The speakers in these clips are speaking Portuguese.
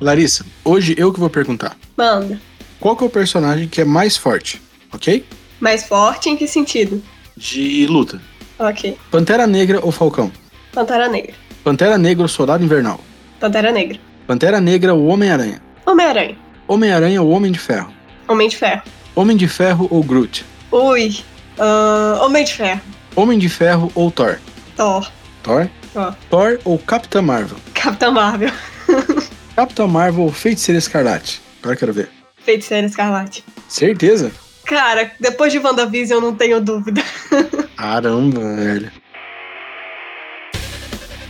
Larissa, hoje eu que vou perguntar. Manda. Qual que é o personagem que é mais forte, ok? Mais forte em que sentido? De luta. Ok. Pantera Negra ou Falcão? Pantera Negra. Pantera Negra ou Soldado Invernal? Pantera Negra. Pantera Negra ou Homem-Aranha? Homem-Aranha. Homem-Aranha ou Homem de Ferro? Homem de Ferro. Homem de Ferro ou Groot? Ui. Uh, Homem de Ferro. Homem de Ferro ou Thor? Thor. Thor? Thor. Thor ou Capitã Marvel? Capitã Marvel. Capitã Marvel Feiticeira Escarlate? Agora quero ver. Feiticeira Escarlate. Certeza? Cara, depois de WandaVision eu não tenho dúvida. Caramba, velho.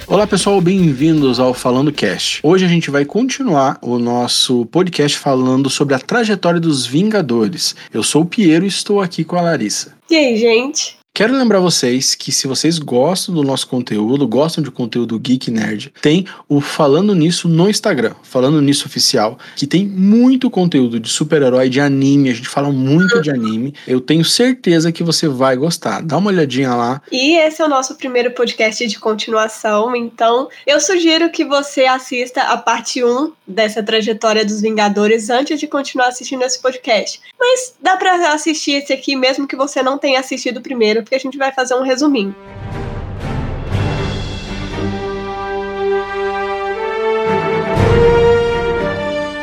Olá pessoal, bem-vindos ao Falando Cast. Hoje a gente vai continuar o nosso podcast falando sobre a trajetória dos Vingadores. Eu sou o Piero e estou aqui com a Larissa. E aí, gente? Quero lembrar vocês que se vocês gostam do nosso conteúdo, gostam de conteúdo geek nerd, tem o Falando Nisso no Instagram, Falando Nisso Oficial, que tem muito conteúdo de super-herói, de anime, a gente fala muito de anime. Eu tenho certeza que você vai gostar. Dá uma olhadinha lá. E esse é o nosso primeiro podcast de continuação, então eu sugiro que você assista a parte 1 dessa trajetória dos Vingadores antes de continuar assistindo esse podcast. Mas dá para assistir esse aqui mesmo que você não tenha assistido primeiro porque a gente vai fazer um resuminho.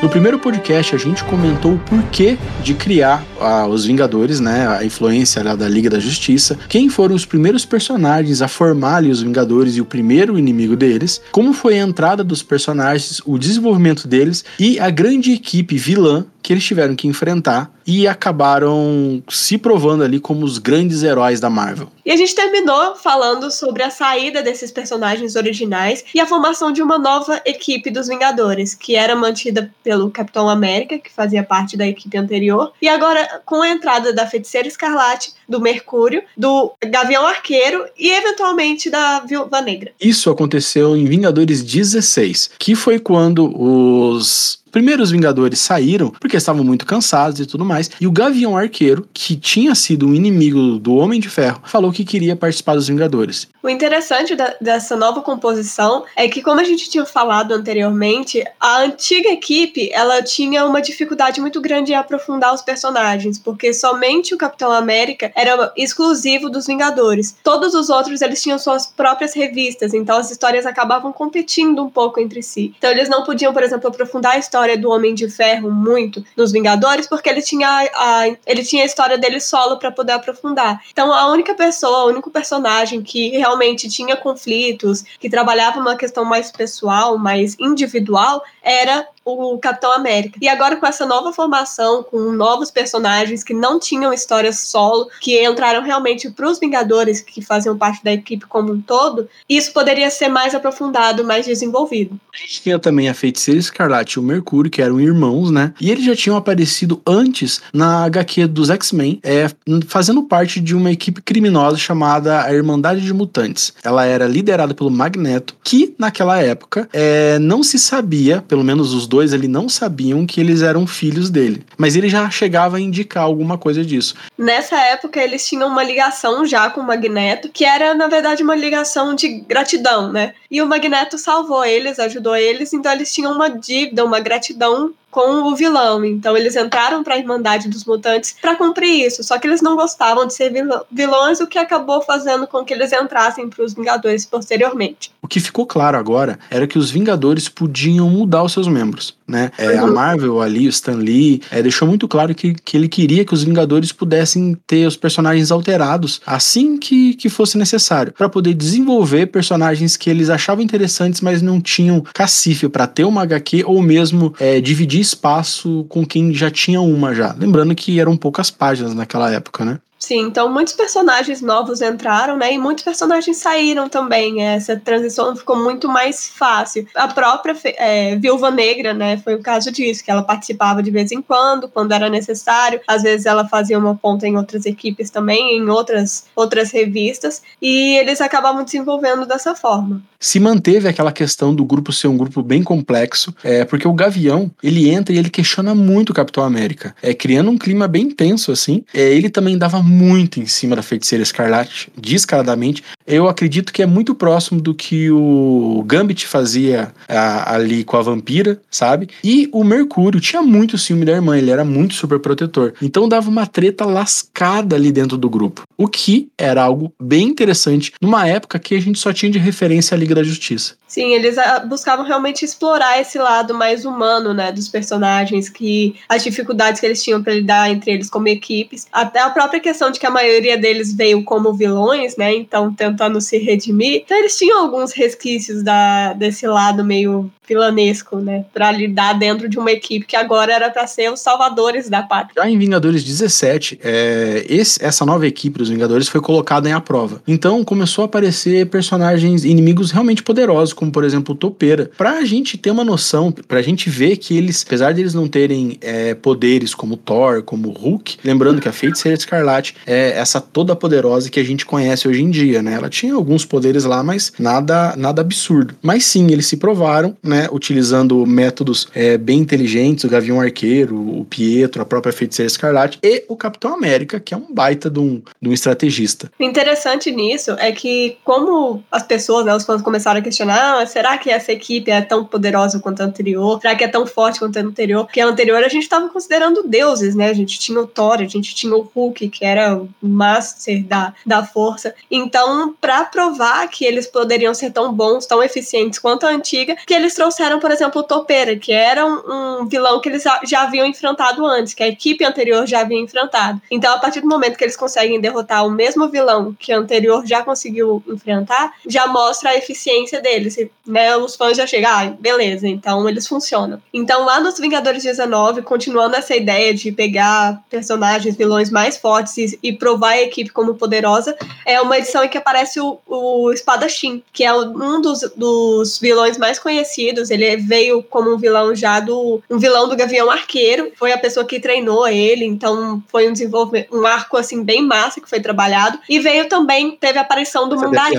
No primeiro podcast a gente comentou o porquê de criar ah, os Vingadores, né? A influência lá da Liga da Justiça, quem foram os primeiros personagens a formar ali os Vingadores e o primeiro inimigo deles, como foi a entrada dos personagens, o desenvolvimento deles e a grande equipe vilã que eles tiveram que enfrentar e acabaram se provando ali como os grandes heróis da Marvel. E a gente terminou falando sobre a saída desses personagens originais e a formação de uma nova equipe dos Vingadores, que era mantida pelo Capitão América, que fazia parte da equipe anterior, e agora com a entrada da Feiticeira Escarlate, do Mercúrio, do Gavião Arqueiro e eventualmente da Viúva Negra. Isso aconteceu em Vingadores 16, que foi quando os primeiros Vingadores saíram porque estavam muito cansados e tudo mais. E o Gavião Arqueiro, que tinha sido um inimigo do Homem de Ferro, falou que queria participar dos Vingadores. O interessante da, dessa nova composição é que, como a gente tinha falado anteriormente, a antiga equipe ela tinha uma dificuldade muito grande em aprofundar os personagens, porque somente o Capitão América era exclusivo dos Vingadores. Todos os outros eles tinham suas próprias revistas, então as histórias acabavam competindo um pouco entre si. Então eles não podiam, por exemplo, aprofundar a história história do Homem de Ferro muito nos Vingadores, porque ele tinha a, ele tinha a história dele solo para poder aprofundar. Então a única pessoa, o único personagem que realmente tinha conflitos, que trabalhava uma questão mais pessoal, mais individual, era o Capitão América. E agora com essa nova formação, com novos personagens que não tinham histórias solo, que entraram realmente para os Vingadores, que faziam parte da equipe como um todo, isso poderia ser mais aprofundado, mais desenvolvido. A gente tinha também a Feiticeira Escarlate o Mercúrio, que eram irmãos, né? E eles já tinham aparecido antes na HQ dos X-Men, é, fazendo parte de uma equipe criminosa chamada a Irmandade de Mutantes. Ela era liderada pelo Magneto, que naquela época é, não se sabia, pelo menos os dois ali não sabiam que eles eram filhos dele. Mas ele já chegava a indicar alguma coisa disso. Nessa época, eles tinham uma ligação já com o Magneto, que era, na verdade, uma ligação de gratidão, né? E o Magneto salvou eles, ajudou eles, então eles tinham uma dívida, uma gratidão gratidão com o vilão. Então eles entraram para a Irmandade dos Mutantes para cumprir isso. Só que eles não gostavam de ser vilões, o que acabou fazendo com que eles entrassem para os Vingadores posteriormente. O que ficou claro agora era que os Vingadores podiam mudar os seus membros, né? É, a Marvel ali, o Stan Lee, é, deixou muito claro que, que ele queria que os Vingadores pudessem ter os personagens alterados assim que, que fosse necessário, para poder desenvolver personagens que eles achavam interessantes, mas não tinham cacife para ter uma HQ ou mesmo é, dividir espaço com quem já tinha uma já. Lembrando que eram poucas páginas naquela época, né? Sim, então muitos personagens novos entraram, né? E muitos personagens saíram também. Essa transição ficou muito mais fácil. A própria é, Viúva Negra, né? Foi o caso disso, que ela participava de vez em quando, quando era necessário. Às vezes ela fazia uma ponta em outras equipes também, em outras, outras revistas. E eles acabavam desenvolvendo dessa forma. Se manteve aquela questão do grupo ser um grupo bem complexo, é, porque o Gavião, ele entra e ele questiona muito o Capitão América. É, criando um clima bem tenso, assim. É, ele também dava muito em cima da feiticeira escarlate, descaradamente. Eu acredito que é muito próximo do que o Gambit fazia a, ali com a vampira, sabe? E o Mercúrio tinha muito ciúme da irmã, ele era muito super protetor. Então dava uma treta lascada ali dentro do grupo. O que era algo bem interessante numa época que a gente só tinha de referência a Liga da Justiça. Sim, eles ah, buscavam realmente explorar esse lado mais humano, né, dos personagens, que as dificuldades que eles tinham para lidar entre eles como equipes, até a própria questão de que a maioria deles veio como vilões, né, então tentando se redimir. Então eles tinham alguns resquícios da, desse lado meio vilanesco, né, para lidar dentro de uma equipe que agora era para ser os salvadores da pátria. Já em Vingadores 17, é, esse, essa nova equipe dos Vingadores foi colocada em a prova. Então começou a aparecer personagens inimigos realmente poderosos, como por exemplo o Topeira, pra gente ter uma noção, pra gente ver que eles, apesar de eles não terem é, poderes como Thor, como Hulk, lembrando que a Feiticeira Escarlate é essa toda poderosa que a gente conhece hoje em dia, né? Ela tinha alguns poderes lá, mas nada, nada absurdo. Mas sim, eles se provaram, né? Utilizando métodos é, bem inteligentes, o Gavião Arqueiro, o Pietro, a própria Feiticeira Escarlate e o Capitão América, que é um baita de um, de um estrategista. O interessante nisso é que, como as pessoas, né, os fãs começaram a questionar, ah, será que essa equipe é tão poderosa quanto a anterior? Será que é tão forte quanto a anterior? Porque a anterior a gente estava considerando deuses, né? A gente tinha o Thor, a gente tinha o Hulk, que era o master da, da força. Então, para provar que eles poderiam ser tão bons, tão eficientes quanto a antiga, que eles trouxeram, por exemplo, o Topeira, que era um, um vilão que eles já haviam enfrentado antes, que a equipe anterior já havia enfrentado. Então, a partir do momento que eles conseguem derrotar o mesmo vilão que a anterior já conseguiu enfrentar, já mostra a eficiência deles né, os fãs já chegam, ah, beleza, então eles funcionam. Então lá nos Vingadores 19, continuando essa ideia de pegar personagens, vilões mais fortes e, e provar a equipe como poderosa, é uma edição em que aparece o, o Espadachim, que é um dos, dos vilões mais conhecidos. Ele veio como um vilão já do um vilão do Gavião Arqueiro, foi a pessoa que treinou ele, então foi um desenvolvimento, um arco assim bem massa que foi trabalhado. E veio também, teve a aparição do Mandarim.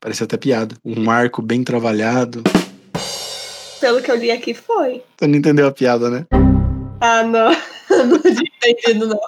Parece até piada. Um arco bem trabalhado trabalhado. Pelo que eu li aqui, foi. Você não entendeu a piada, né? Ah, não. não tinha entendido, não.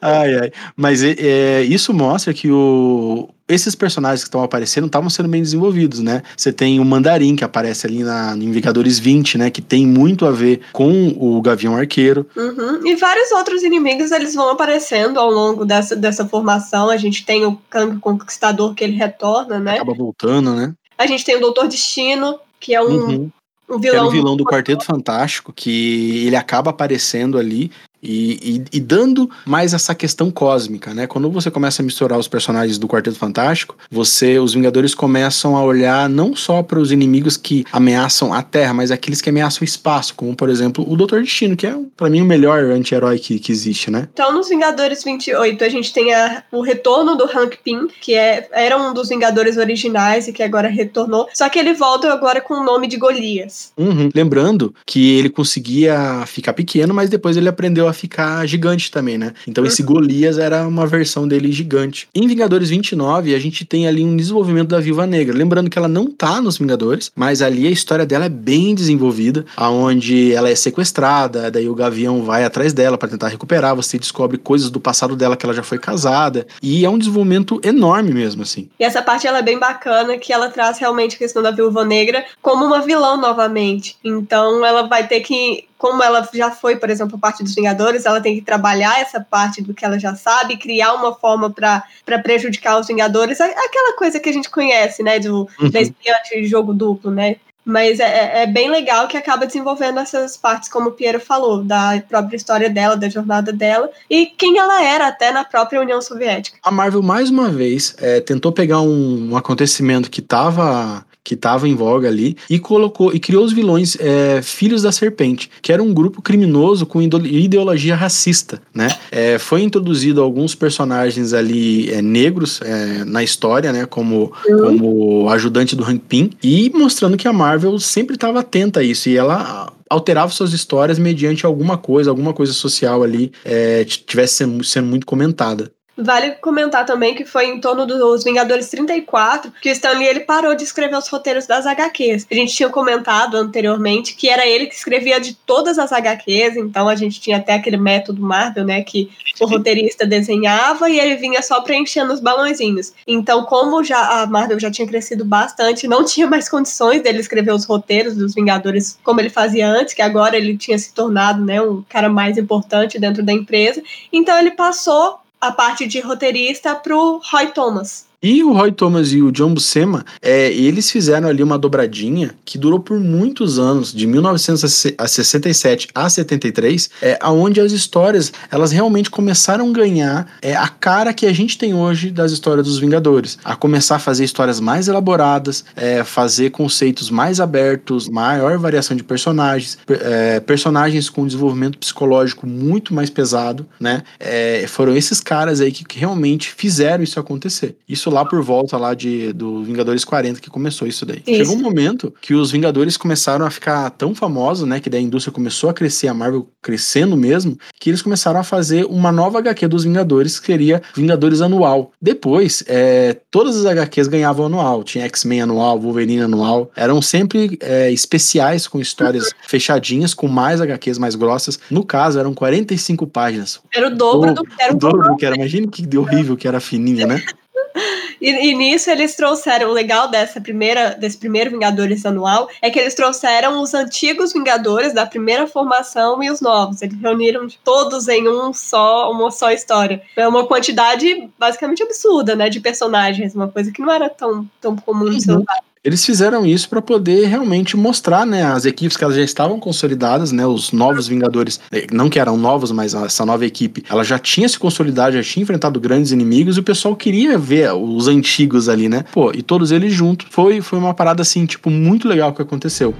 ai, ai. Mas é, isso mostra que o, esses personagens que estão aparecendo estavam sendo bem desenvolvidos, né? Você tem o Mandarim, que aparece ali na, em Vingadores 20, né? Que tem muito a ver com o Gavião Arqueiro. Uhum. E vários outros inimigos, eles vão aparecendo ao longo dessa, dessa formação. A gente tem o Kang Conquistador, que ele retorna, né? Acaba voltando, né? A gente tem o Doutor Destino, que é um, uhum. Um vilão... Que era o vilão do Quarteto Fantástico, que ele acaba aparecendo ali e, e, e, dando mais essa questão cósmica, né? Quando você começa a misturar os personagens do Quarteto Fantástico, você, os Vingadores começam a olhar não só para os inimigos que ameaçam a Terra, mas aqueles que ameaçam o espaço, como por exemplo o Doutor Destino, que é para mim o melhor anti-herói que, que existe, né? Então, nos Vingadores 28, a gente tem a, o retorno do Hank Pym, que é, era um dos Vingadores originais e que agora retornou, só que ele volta agora com o nome de Golias. Uhum. Lembrando que ele conseguia ficar pequeno, mas depois ele aprendeu a ficar gigante também, né? Então esse. Golias era uma versão dele gigante. Em Vingadores 29, a gente tem ali um desenvolvimento da Viúva Negra. Lembrando que ela não tá nos Vingadores, mas ali a história dela é bem desenvolvida, aonde ela é sequestrada, daí o Gavião vai atrás dela para tentar recuperar, você descobre coisas do passado dela que ela já foi casada, e é um desenvolvimento enorme mesmo, assim. E essa parte ela é bem bacana, que ela traz realmente a questão da Viúva Negra como uma vilã novamente. Então ela vai ter que como ela já foi, por exemplo, parte dos Vingadores, ela tem que trabalhar essa parte do que ela já sabe, criar uma forma para prejudicar os Vingadores, aquela coisa que a gente conhece, né, do uhum. da de jogo duplo, né? Mas é, é, é, bem legal que acaba desenvolvendo essas partes, como o Piero falou, da própria história dela, da jornada dela, e quem ela era até na própria União Soviética. A Marvel, mais uma vez, é, tentou pegar um, um acontecimento que estava que estava em voga ali, e colocou e criou os vilões é, Filhos da Serpente, que era um grupo criminoso com ideologia racista, né? É, foi introduzido alguns personagens ali é, negros é, na história, né? Como, uhum. como ajudante do Hank Pym, e mostrando que a Marvel sempre estava atenta a isso, e ela alterava suas histórias mediante alguma coisa, alguma coisa social ali, é, tivesse sendo, sendo muito comentada. Vale comentar também que foi em torno dos Vingadores 34 que o Stan Lee ele parou de escrever os roteiros das HQs. A gente tinha comentado anteriormente que era ele que escrevia de todas as HQs, então a gente tinha até aquele método Marvel, né, que o roteirista desenhava e ele vinha só preenchendo os balãozinhos. Então, como já a Marvel já tinha crescido bastante, não tinha mais condições dele escrever os roteiros dos Vingadores como ele fazia antes, que agora ele tinha se tornado, né, um cara mais importante dentro da empresa. Então ele passou a parte de roteirista pro Roy Thomas. E o Roy Thomas e o John Buscema, é, eles fizeram ali uma dobradinha que durou por muitos anos, de 1967 a 73, é, aonde as histórias elas realmente começaram a ganhar é, a cara que a gente tem hoje das histórias dos Vingadores, a começar a fazer histórias mais elaboradas, é, fazer conceitos mais abertos, maior variação de personagens, é, personagens com desenvolvimento psicológico muito mais pesado, né? É, foram esses caras aí que, que realmente fizeram isso acontecer. Isso isso lá por volta lá de do Vingadores 40 que começou isso daí. Isso. Chegou um momento que os Vingadores começaram a ficar tão famosos, né, que daí a indústria começou a crescer, a Marvel crescendo mesmo, que eles começaram a fazer uma nova HQ dos Vingadores, que seria Vingadores Anual. Depois, é, todas as HQs ganhavam anual. Tinha X-Men anual, Wolverine anual. Eram sempre é, especiais com histórias fechadinhas, com mais HQs mais grossas. No caso, eram 45 páginas. Era o dobro do, era o dobro do que era. Imagina que horrível que era fininha, né? E, e, nisso eles trouxeram, o legal dessa primeira, desse primeiro Vingadores anual é que eles trouxeram os antigos Vingadores da primeira formação e os novos. Eles reuniram todos em um só, uma só história. É uma quantidade basicamente absurda, né, de personagens, uma coisa que não era tão, tão comum de uhum. Eles fizeram isso para poder realmente mostrar, né, as equipes que elas já estavam consolidadas, né, os novos Vingadores, eh, não que eram novos, mas essa nova equipe, ela já tinha se consolidado, já tinha enfrentado grandes inimigos e o pessoal queria ver os antigos ali, né? Pô, e todos eles juntos. Foi foi uma parada assim, tipo, muito legal que aconteceu.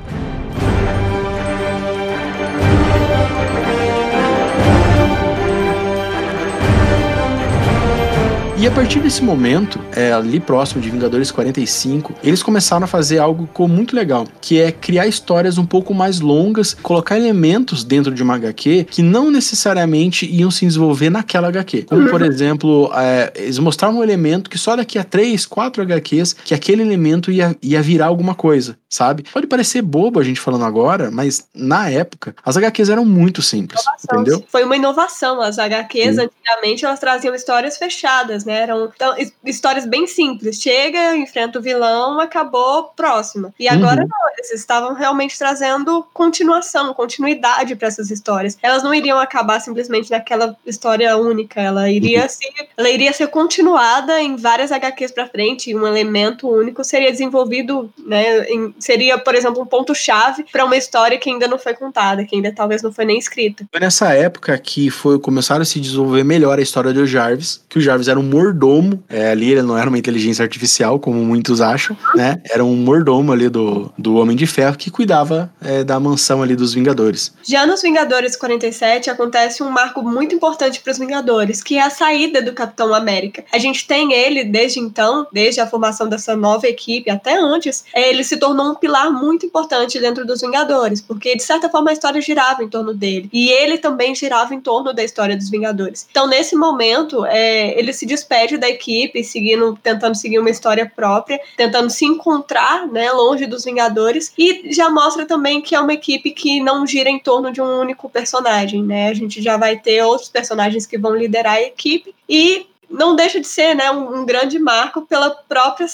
A partir desse momento, é, ali próximo de Vingadores 45, eles começaram a fazer algo ficou muito legal, que é criar histórias um pouco mais longas, colocar elementos dentro de uma HQ que não necessariamente iam se desenvolver naquela HQ. Como, por exemplo, é, eles mostravam um elemento que só daqui a 3, 4 HQs que aquele elemento ia, ia virar alguma coisa, sabe? Pode parecer bobo a gente falando agora, mas na época, as HQs eram muito simples, inovação. entendeu? Foi uma inovação. As HQs, Sim. antigamente, elas traziam histórias fechadas, né? Eram então, histórias bem simples. Chega, enfrenta o vilão, acabou, próxima. E agora uhum. não, eles estavam realmente trazendo continuação, continuidade para essas histórias. Elas não iriam acabar simplesmente naquela história única, ela iria uhum. ser, ela iria ser continuada em várias HQs para frente, um elemento único seria desenvolvido, né, em, seria, por exemplo, um ponto chave para uma história que ainda não foi contada, que ainda talvez não foi nem escrita. Foi nessa época que foi começaram a se desenvolver melhor a história do Jarvis, que o Jarvis era um mordomo, é, ali ele não era uma inteligência artificial, como muitos acham, né? Era um mordomo ali do, do Homem de Ferro que cuidava é, da mansão ali dos Vingadores. Já nos Vingadores 47 acontece um marco muito importante para os Vingadores, que é a saída do Capitão América. A gente tem ele desde então, desde a formação dessa nova equipe até antes, ele se tornou um pilar muito importante dentro dos Vingadores, porque de certa forma a história girava em torno dele e ele também girava em torno da história dos Vingadores. Então nesse momento é, ele se despede da equipe, seguindo, tentando seguir uma história própria, tentando se encontrar, né, longe dos Vingadores, e já mostra também que é uma equipe que não gira em torno de um único personagem, né? A gente já vai ter outros personagens que vão liderar a equipe e não deixa de ser, né, um, um grande marco pela própria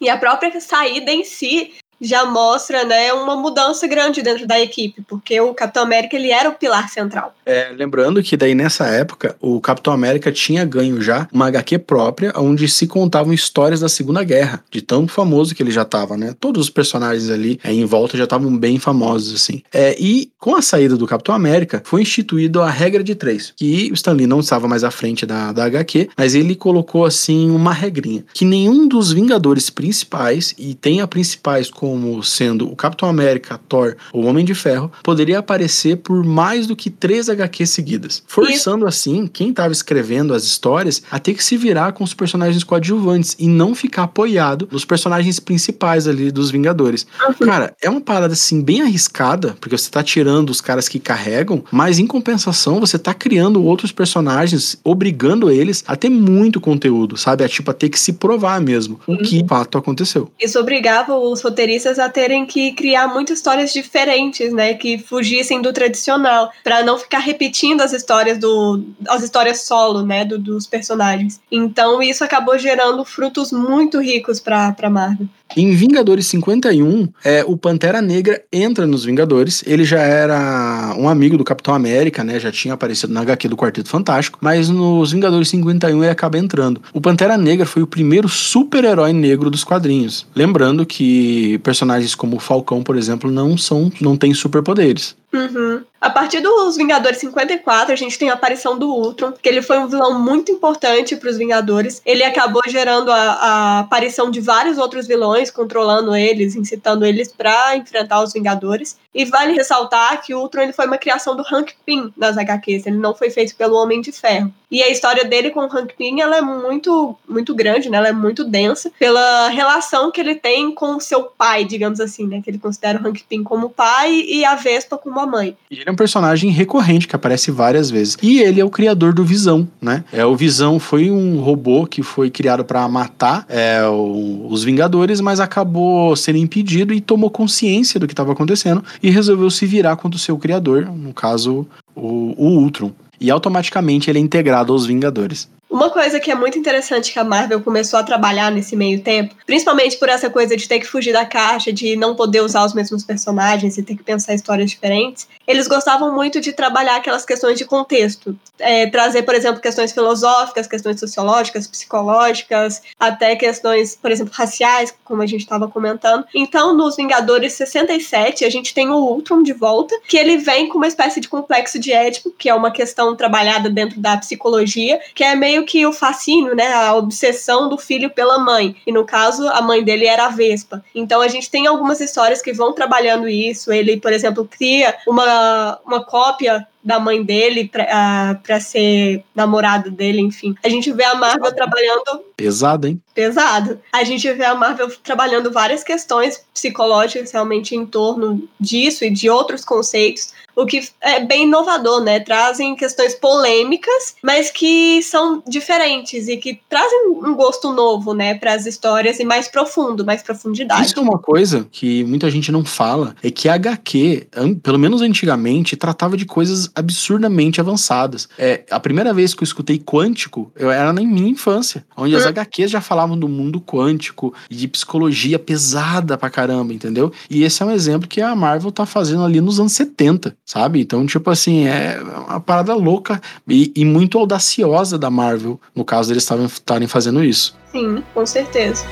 e a própria saída em si já mostra né, uma mudança grande dentro da equipe, porque o Capitão América ele era o pilar central. É, lembrando que daí nessa época o Capitão América tinha ganho já uma HQ própria, onde se contavam histórias da Segunda Guerra, de tão famoso que ele já estava, né? Todos os personagens ali é, em volta já estavam bem famosos assim. É, e com a saída do Capitão América foi instituído a regra de três, que o Stanley não estava mais à frente da, da HQ, mas ele colocou assim uma regrinha que nenhum dos Vingadores principais e tem a principais como sendo o Capitão América, Thor ou Homem de Ferro, poderia aparecer por mais do que três HQs seguidas, forçando assim quem estava escrevendo as histórias a ter que se virar com os personagens coadjuvantes e não ficar apoiado nos personagens principais ali dos Vingadores. Uhum. Cara, é uma parada assim bem arriscada, porque você tá tirando os caras que carregam, mas em compensação você tá criando outros personagens, obrigando eles a ter muito conteúdo, sabe? A tipo a ter que se provar mesmo uhum. o que de fato aconteceu. Isso obrigava os roteiristas a terem que criar muitas histórias diferentes, né, que fugissem do tradicional, para não ficar repetindo as histórias do as histórias solo, né, do, dos personagens. Então isso acabou gerando frutos muito ricos para para Marvel. Em Vingadores 51, é, o Pantera Negra entra nos Vingadores. Ele já era um amigo do Capitão América, né? Já tinha aparecido na HQ do Quarteto Fantástico. Mas nos Vingadores 51 ele acaba entrando. O Pantera Negra foi o primeiro super-herói negro dos quadrinhos. Lembrando que personagens como o Falcão, por exemplo, não são, não têm superpoderes. Uhum. A partir dos Vingadores 54, a gente tem a aparição do Ultron, que ele foi um vilão muito importante para os Vingadores. Ele acabou gerando a, a, aparição de vários outros vilões, controlando eles, incitando eles para enfrentar os Vingadores. E vale ressaltar que o Ultron ele foi uma criação do Hank Pym nas HQs, ele não foi feito pelo Homem de Ferro. E a história dele com o Hank Pym ela é muito, muito grande, né? ela é muito densa, pela relação que ele tem com o seu pai, digamos assim, né? que ele considera o Hank Pym como pai e a Vespa como a mãe. E ele é um personagem recorrente que aparece várias vezes. E ele é o criador do Visão, né? É, o Visão foi um robô que foi criado para matar é, o, os Vingadores, mas acabou sendo impedido e tomou consciência do que estava acontecendo e resolveu se virar contra o seu criador, no caso, o, o Ultron. E automaticamente ele é integrado aos Vingadores. Uma coisa que é muito interessante que a Marvel começou a trabalhar nesse meio tempo, principalmente por essa coisa de ter que fugir da caixa, de não poder usar os mesmos personagens e ter que pensar histórias diferentes, eles gostavam muito de trabalhar aquelas questões de contexto. É, trazer, por exemplo, questões filosóficas, questões sociológicas, psicológicas, até questões, por exemplo, raciais, como a gente estava comentando. Então, nos Vingadores 67, a gente tem o Ultron de volta, que ele vem com uma espécie de complexo de Édipo, que é uma questão trabalhada dentro da psicologia, que é meio que o fascínio, né, a obsessão do filho pela mãe. E no caso, a mãe dele era a Vespa. Então a gente tem algumas histórias que vão trabalhando isso. Ele, por exemplo, cria uma, uma cópia da mãe dele pra, uh, ser namorado dele, enfim. A gente vê a Marvel trabalhando. Pesado, hein? Pesado. A gente vê a Marvel trabalhando várias questões psicológicas realmente em torno disso e de outros conceitos o que é bem inovador, né? Trazem questões polêmicas, mas que são diferentes e que trazem um gosto novo, né, para as histórias e mais profundo, mais profundidade. Isso é uma coisa que muita gente não fala, é que a HQ, pelo menos antigamente, tratava de coisas absurdamente avançadas. É, a primeira vez que eu escutei quântico, eu era na minha infância, onde hum. as HQs já falavam do mundo quântico e de psicologia pesada pra caramba, entendeu? E esse é um exemplo que a Marvel tá fazendo ali nos anos 70 sabe? Então, tipo assim, é uma parada louca e, e muito audaciosa da Marvel, no caso deles estarem fazendo isso. Sim, com certeza.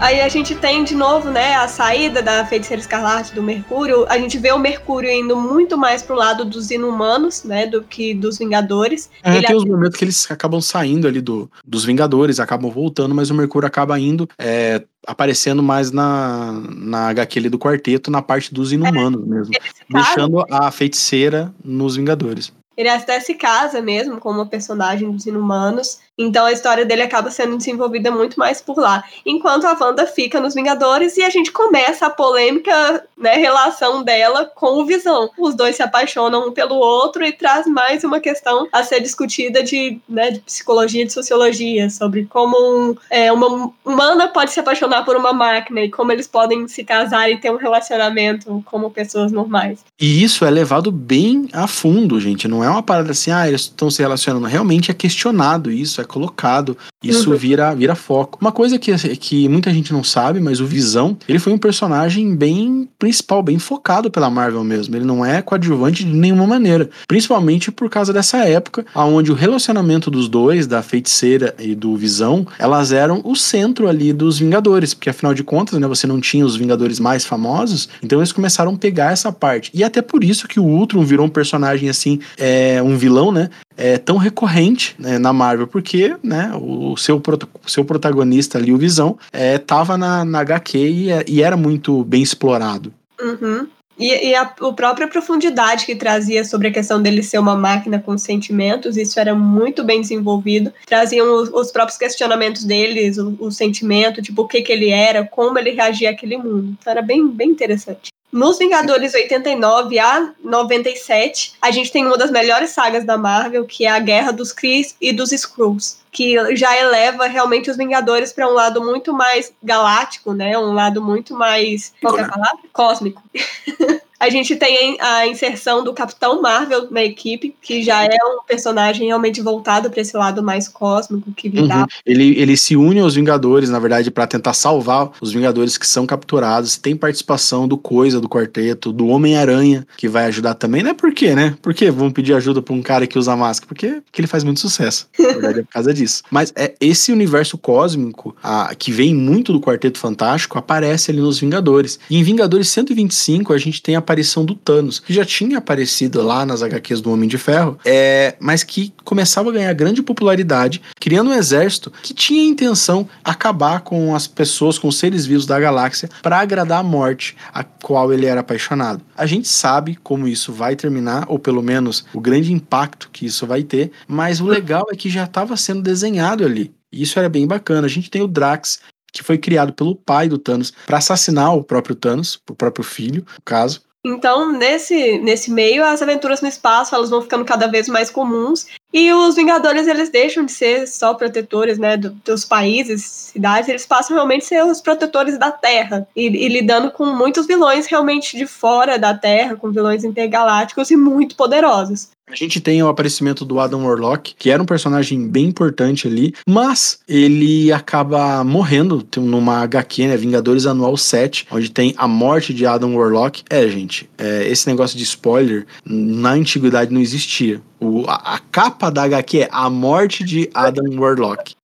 Aí a gente tem de novo, né, a saída da Feiticeira Escarlate do Mercúrio. A gente vê o Mercúrio indo muito mais pro lado dos inumanos, né, do que dos Vingadores. É, Ele tem os momentos que eles acabam saindo ali do, dos Vingadores, acabam voltando, mas o Mercúrio acaba indo, é, aparecendo mais na, na HQ ali do quarteto, na parte dos inumanos é, mesmo. Deixando a feiticeira nos Vingadores. Ele até se casa mesmo com uma personagem dos inumanos. Então a história dele acaba sendo desenvolvida muito mais por lá. Enquanto a Wanda fica nos Vingadores e a gente começa a polêmica né, relação dela com o Visão. Os dois se apaixonam um pelo outro e traz mais uma questão a ser discutida de, né, de psicologia e de sociologia, sobre como um, é, uma humana pode se apaixonar por uma máquina e como eles podem se casar e ter um relacionamento como pessoas normais. E isso é levado bem a fundo, gente. Não é uma parada assim, ah, eles estão se relacionando. Realmente é questionado isso, é colocado, isso uhum. vira, vira foco. Uma coisa que, que muita gente não sabe, mas o Visão, ele foi um personagem bem principal, bem focado pela Marvel mesmo. Ele não é coadjuvante de nenhuma maneira. Principalmente por causa dessa época, onde o relacionamento dos dois, da feiticeira e do Visão, elas eram o centro ali dos Vingadores. Porque afinal de contas, né, você não tinha os Vingadores mais famosos, então eles começaram a pegar essa parte. E até por isso que o Ultron virou um personagem assim, é, um vilão, né? É, tão recorrente né, na Marvel, porque né, o seu, seu protagonista ali, o Visão, é, tava na, na HQ e, é, e era muito bem explorado. Uhum. E, e a, a, própria profundidade que trazia sobre a questão dele ser uma máquina com sentimentos, isso era muito bem desenvolvido. Traziam os, os próprios questionamentos deles, o, o, sentimento, tipo, o que, que ele era, como ele reagia àquele mundo. Então era bem, bem interessante. Nos Vingadores 89 a 97, a gente tem uma das melhores sagas da Marvel, que é a Guerra dos Kree e dos Skrulls, que já eleva realmente os Vingadores para um lado muito mais galáctico, né? Um lado muito mais, qual é a palavra? Cósmico. A gente tem a inserção do Capitão Marvel na equipe, que já é um personagem realmente voltado para esse lado mais cósmico que uhum. Ele, ele se une aos Vingadores, na verdade, para tentar salvar os Vingadores que são capturados. Tem participação do Coisa, do Quarteto, do Homem-Aranha, que vai ajudar também. Não é por quê, né? Por que vão pedir ajuda para um cara que usa máscara? Porque, porque ele faz muito sucesso. Na verdade, é por causa disso. Mas é esse universo cósmico, a, que vem muito do Quarteto Fantástico, aparece ali nos Vingadores. E em Vingadores 125, a gente tem a aparição do Thanos, que já tinha aparecido lá nas HQs do Homem de Ferro, é, mas que começava a ganhar grande popularidade, criando um exército que tinha a intenção acabar com as pessoas, com os seres vivos da galáxia, para agradar a morte, a qual ele era apaixonado. A gente sabe como isso vai terminar, ou pelo menos o grande impacto que isso vai ter, mas o legal é que já estava sendo desenhado ali. E isso era bem bacana. A gente tem o Drax, que foi criado pelo pai do Thanos para assassinar o próprio Thanos, o próprio filho, no caso. Então, nesse, nesse meio, as aventuras no espaço elas vão ficando cada vez mais comuns. E os Vingadores eles deixam de ser só protetores né, do, dos países, cidades, eles passam realmente a ser os protetores da Terra. E, e, lidando com muitos vilões realmente de fora da Terra, com vilões intergalácticos e muito poderosos. A gente tem o aparecimento do Adam Warlock, que era um personagem bem importante ali, mas ele acaba morrendo numa HQ, né? Vingadores Anual 7, onde tem a morte de Adam Warlock. É, gente, é, esse negócio de spoiler na antiguidade não existia. O, a, a capa da HQ é A Morte de Adam Warlock.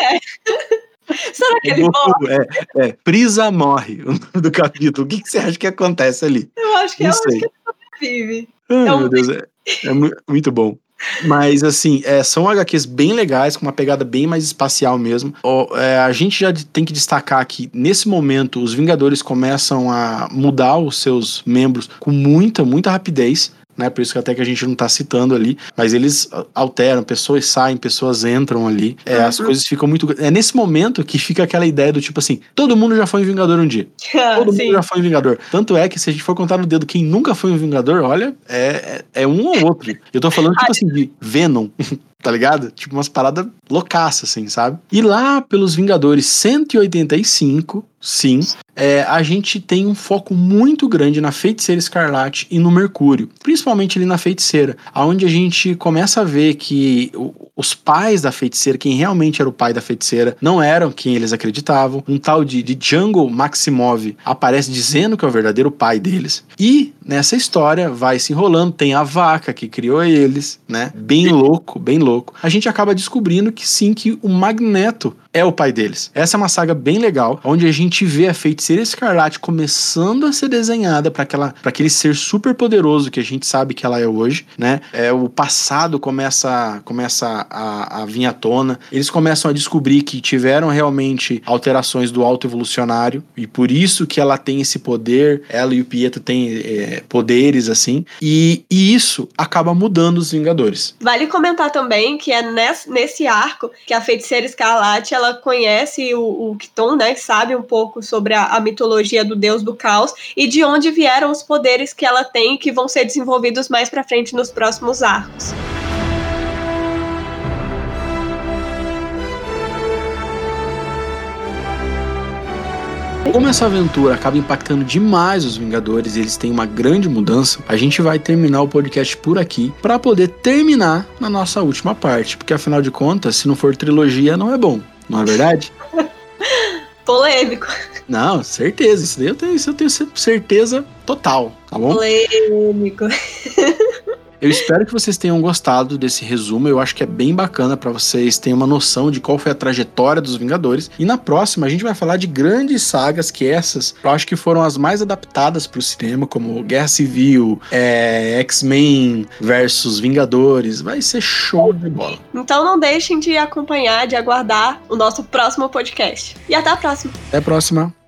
é. Será que ele morre? É, é, Prisa morre, o nome do capítulo. O que, que você acha que acontece ali? Eu acho que, não eu sei. que vive. Ai, é um... meu Deus, é, é muito bom. Mas, assim, é, são HQs bem legais, com uma pegada bem mais espacial mesmo. é, a gente já tem que destacar que, nesse momento, os Vingadores começam a mudar os seus membros com muita, muita rapidez né? Por isso que até que a gente não tá citando ali, mas eles alteram, pessoas saem, pessoas entram ali, é, uhum. as coisas ficam muito. É nesse momento que fica aquela ideia do tipo assim: todo mundo já foi um Vingador um dia. todo mundo já foi um Vingador. Tanto é que se a gente for contar no dedo quem nunca foi um Vingador, olha, é, é, é um ou outro. Eu tô falando, tipo assim, de Venom. tá ligado? Tipo umas paradas loucaças, assim, sabe? E lá pelos Vingadores 185, sim, é, a gente tem um foco muito grande na Feiticeira Escarlate e no Mercúrio, principalmente ali na Feiticeira, aonde a gente começa a ver que os pais da Feiticeira, quem realmente era o pai da Feiticeira, não eram quem eles acreditavam. Um tal de, de Django Maximov aparece dizendo que é o verdadeiro pai deles. E nessa história vai se enrolando, tem a vaca que criou eles, né? Bem louco, bem louco. A gente acaba descobrindo que sim, que o Magneto é o pai deles. Essa é uma saga bem legal, onde a gente vê a feiticeira escarlate começando a ser desenhada para aquele ser super poderoso que a gente sabe que ela é hoje, né? É o passado começa começa a, a vir à tona. Eles começam a descobrir que tiveram realmente alterações do alto evolucionário e por isso que ela tem esse poder. Ela e o Pietro têm é, poderes assim e, e isso acaba mudando os Vingadores. Vale comentar também que é nesse, nesse arco que a feiticeira escarlate ela ela conhece o, o Kiton, né? Sabe um pouco sobre a, a, mitologia do deus do caos e de onde vieram os poderes que ela tem que vão ser desenvolvidos mais para frente nos próximos arcos. Como essa aventura acaba impactando demais os Vingadores e eles têm uma grande mudança, a gente vai terminar o podcast por aqui para poder terminar na nossa última parte, porque afinal de contas, se não for trilogia, não é bom, não é verdade? Polêmico. Não, certeza. Isso daí eu tenho, isso eu tenho certeza total, tá bom? Polêmico. Eu espero que vocês tenham gostado desse resumo. Eu acho que é bem bacana para vocês terem uma noção de qual foi a trajetória dos Vingadores. E na próxima a gente vai falar de grandes sagas que essas, eu acho que foram as mais adaptadas para o cinema, como Guerra Civil, é, X-Men versus Vingadores. Vai ser show de bola. Então não deixem de acompanhar, de aguardar o nosso próximo podcast. E até a próxima. Até a próxima.